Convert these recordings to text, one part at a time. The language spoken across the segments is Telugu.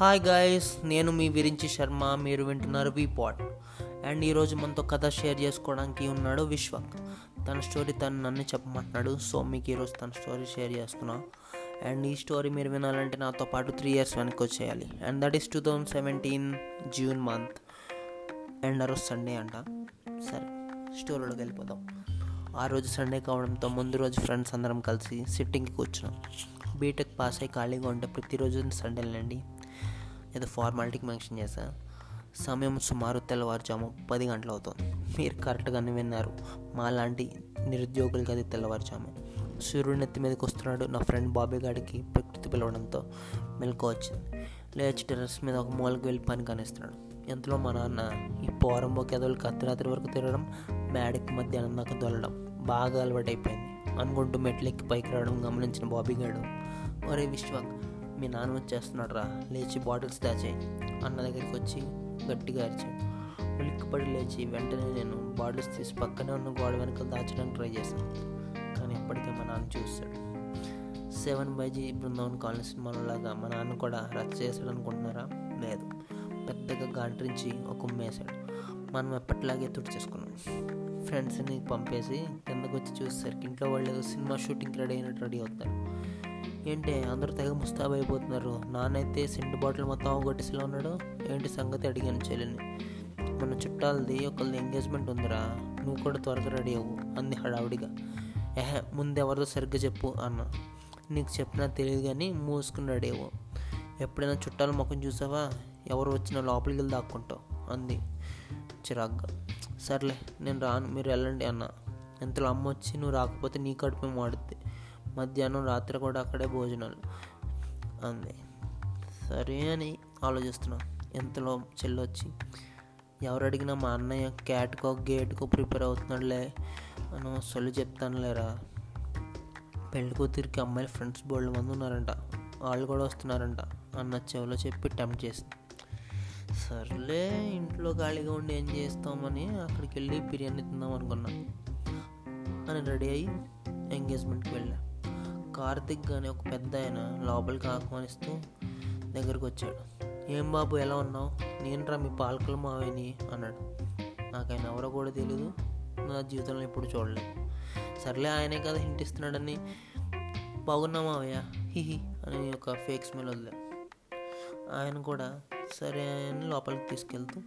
హాయ్ గాయస్ నేను మీ విరించి శర్మ మీరు వింటున్నారు వి పాట్ అండ్ ఈరోజు మనతో కథ షేర్ చేసుకోవడానికి ఉన్నాడు విశ్వక్. తన స్టోరీ తను నన్ను చెప్పమంటున్నాడు సో మీకు ఈరోజు తన స్టోరీ షేర్ చేస్తున్నా. అండ్ ఈ స్టోరీ మీరు వినాలంటే నాతో పాటు త్రీ ఇయర్స్ వెనక్కి వచ్చేయాలి. And that is two thousand seventeen June month and ఆ రోజు సండే అంట. సరే స్టోరీలోకి వెళ్ళిపోదాం. ఆ రోజు సండే కావడంతో ముందు రోజు ఫ్రెండ్స్ అందరం కలిసి సిట్టింగ్కి కూర్చున్నాం. బీటెక్ పాస్ అయ్యి ఖాళీగా ఉంటే ప్రతిరోజు సండేలండి ఏదో ఫార్మాలిటీకి మెన్షన్ చేశా. సమయం సుమారు తెల్లవారుజాము పది గంటలు అవుతుంది మీరు కరెక్ట్గానే విన్నారు. మాలాంటి నిరుద్యోగులకి అది తెల్లవారుజాము. సూర్యుడు నెత్తి మీదకి వస్తున్నాడు. నా ఫ్రెండ్ బాబీ గాడికి ప్రకృతి పిలవడంతో మెలకు వచ్చింది. లేచి టెర్రస్ మీద ఒక మూలకి వెళ్ళి పని కానిస్తున్నాడు. ఎంతలో మా నాన్న ఈ పోరంబోకి ఎదవులకి అర్ధరాత్రి వరకు తిరగడం మేడకి మధ్యాహ్నం దాకా దొల్లడం బాగా అలవాటైపోయింది. అనుకుంటూ మెట్లెక్కి పైకి రావడం గమనించిన బాబీ గారు ఒరే విశ్వాక్ మీ నాన్న వచ్చేస్తున్నాడు రా లేచి బాటిల్స్ దాచాయి. అన్న దగ్గరికి వచ్చి గట్టిగా అరిచాడు. ఉలిక్కిపడి లేచి వెంటనే నేను బాటిల్స్ తీసి పక్కనే ఉన్న గోడ వెనక దాచడానికి ట్రై చేశాను. కానీ అప్పటికే మా నాన్న చూస్తాడు సెవెన్ బైజీ బృందావన్ కాలనీ సినిమాలాగా మా నాన్న కూడా రచ్చ చేశాడు అనుకుంటున్నారా? లేదు. పెద్దగా గాంట్రించి ఒక ఉమ్మేశాడు మనం ఎప్పటిలాగే తుడిచేసుకున్నాం ఫ్రెండ్స్ని పంపేసి కిందకు వచ్చి చూసేసరికి ఇంట్లో వాళ్ళు ఏదో సినిమా షూటింగ్కి రెడీ అయినట్టు రెడీ అవుతారు ఏంటి అందరూ తెగ ముస్తాబు అయిపోతున్నారు. నాన్నైతే సెంటు బాటిల్ మొత్తం అవగొట్టేసిలో ఉన్నాడు. ఏంటి సంగతి అడిగాను చెల్లిని. మన చుట్టాలది ఒకళ్ళది ఎంగేజ్మెంట్ ఉందిరా. నువ్వు కూడా త్వరగా రెడీ అవ్వు అంది హడావుడిగా. ఏహే ముందు ఎవరిదో సరిగ్గా చెప్పు అన్న. నీకు చెప్పినా తెలియదు కానీ మూసుకుని రెడీ అవ్వు. ఎప్పుడైనా చుట్టాల ముఖం చూసావా? ఎవరు వచ్చినా లోపలికి వెళ్ళి దాక్కుంటావు అంది చిరాగ్గా. సర్లే నేను రాను మీరు వెళ్ళండి అన్న. ఇంతలో అమ్మ వచ్చి నువ్వు రాకపోతే నీ కడుపు మాడుద్ది మధ్యాహ్నం రాత్రి కూడా అక్కడే భోజనాలు. అంది. సరే అని ఆలోచిస్తున్నా. ఎంతలో చెల్లొచ్చి ఎవరు అడిగినా మా అన్నయ్య క్యాట్కో గేట్కో ప్రిపేర్ అవుతున్నాడులే. మనం సొల్లు చెప్తానులేరా. పెళ్ళి కూతురికి అమ్మాయిల ఫ్రెండ్స్ బోల్డ్ మంది ఉన్నారంట. వాళ్ళు కూడా వస్తున్నారంట అన్న చెవిలో చెప్పి టెంప్ట్ చేసింది. సర్లే ఇంట్లో ఖాళీగా ఉండి ఏం చేస్తామని అక్కడికి వెళ్ళి బిర్యానీ తిందాం అనుకున్నా. అని రెడీ అయ్యి ఎంగేజ్మెంట్కి వెళ్ళా. కార్తిక్ అనే ఒక పెద్ద ఆయన లోపలికి ఆహ్వానిస్తూ దగ్గరకు వచ్చాడు. ఏం బాబు ఎలా ఉన్నావు? నేను రా మీ పాలకుల మావేని అన్నాడు. నాకు ఆయన ఎవరో కూడా తెలీదు. నా జీవితంలో ఎప్పుడు చూడలేదు. సర్లే ఆయనే కదా హింటిస్తున్నాడని బాగున్నా మావయ్య. హిహి అని ఒక ఫేక్ స్మెల్ వదిలే ఆయన కూడా సరే అని లోపలికి తీసుకెళ్తూ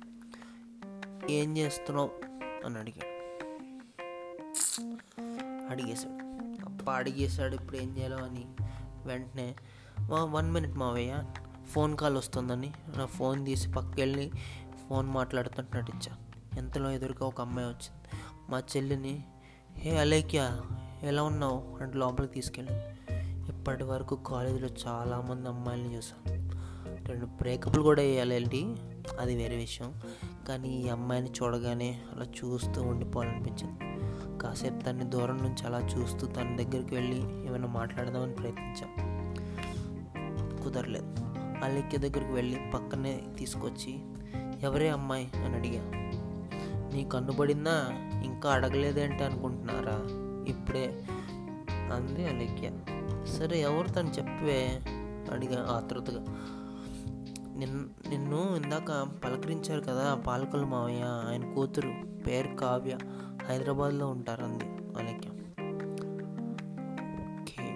ఏం చేస్తున్నావు? అని అడిగాడు. అడిగేశాడు. పాడిగేశాడు ఇప్పుడు ఏం చేయాలో అని వెంటనే వన్ మినిట్ మావయ్య ఫోన్ కాల్ వస్తుందని. నా ఫోన్ తీసి పక్కకెళ్ళి ఫోన్ మాట్లాడుతుంటే నటించా. ఎంతలో ఎదురుగా ఒక అమ్మాయి వచ్చింది. మా చెల్లిని హే అలేక్యా ఎలా ఉన్నావు? అంటే లోపలికి తీసుకెళ్ళి ఇప్పటి వరకు కాలేజీలో చాలామంది అమ్మాయిలని చూసాను రెండు బ్రేకప్లు కూడా వేయాలి అది వేరే విషయం. కానీ ఈ అమ్మాయిని చూడగానే అలా చూస్తూ ఉండిపోవాలనిపించింది. కాసేపు తన్ని దూరం నుంచి అలా చూస్తూ తన దగ్గరికి వెళ్ళి ఏమైనా మాట్లాడదామని ప్రయత్నించాం. కుదరలేదు. అలెక్య దగ్గరికి వెళ్ళి పక్కనే తీసుకొచ్చి ఎవరే అమ్మాయి? అని అడిగా. నీ కన్నుబడిందా ఇంకా అడగలేదేంటి అనుకుంటున్నారా? ఇప్పుడే అంది అలెక్య సరే ఎవరు తను చెప్పే అడిగా ఆతృతగా. నిన్ నిన్ను ఇందాక పలకరించారు కదా పాలకుల మావయ్య ఆయన కూతురు పేరు కావ్య. హైదరాబాద్లో ఉంటారు అంది అలెక్య ఓకే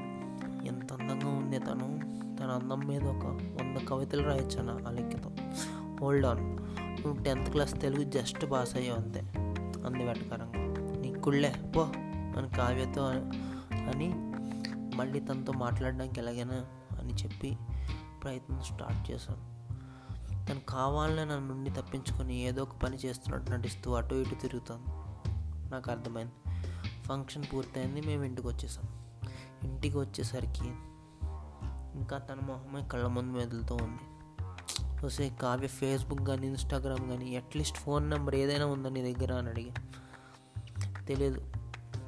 ఎంత అందంగా ఉంది తను. తన అందం మీద ఒక వంద కవితలు రాయొచ్చాను అలెక్యతో హోల్డ్ ఆన్ నువ్వు tenth class Telugu just pass అయ్యావు అంతే అంది వెటకరంగా. నీకుళ్ళే పో అని కావ్యతో అని మళ్ళీ తనతో మాట్లాడడానికి ఎలాగైనా అని చెప్పి ప్రయత్నం స్టార్ట్ చేశాను. తను కావాలనే నన్ను నుండి తప్పించుకొని ఏదో ఒక పని చేస్తున్నట్టు నటిస్తూ అటు ఇటు తిరుగుతాను నాకు అర్థమైంది. ఫంక్షన్ పూర్తయింది మేము ఇంటికి వచ్చేసాం. ఇంటికి వచ్చేసరికి ఇంకా తన మొహమే కళ్ళ ముందు మెదులుతూ ఉంది. వస్తే కావ్య ఫేస్బుక్ కానీ ఇన్స్టాగ్రామ్ కానీ అట్లీస్ట్ ఫోన్ నెంబర్ ఏదైనా ఉందా నీ దగ్గర అని అడిగా. తెలియదు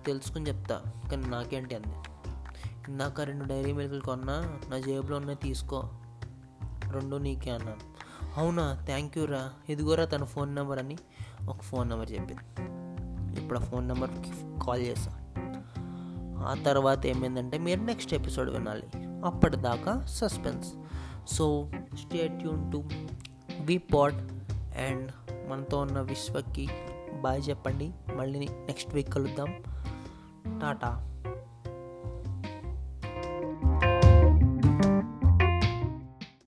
తెలుసుకుని చెప్తా కానీ నాకేంటి అంది. ఇందాక రెండు డైరీ మిల్క్లు కొన్నా నా జేబులో ఉన్నాయి తీసుకో. రెండు నీకే అన్నాను. అవునా థ్యాంక్ యూ రా. ఇదిగోరా తన ఫోన్ నెంబర్ అని ఒక ఫోన్ నెంబర్ చెప్పింది. ఇప్పుడు ఆ ఫోన్ నెంబర్కి కాల్ చేసా ఆ తర్వాత ఏమైందంటే మీరు నెక్స్ట్ ఎపిసోడ్ వినాలి. అప్పటిదాకా suspense. So stay tuned to V pod and మనతో ఉన్న విశ్వకి బాయ్ చెప్పండి. మళ్ళీ నెక్స్ట్ వీక్ కలుద్దాం. టాటా.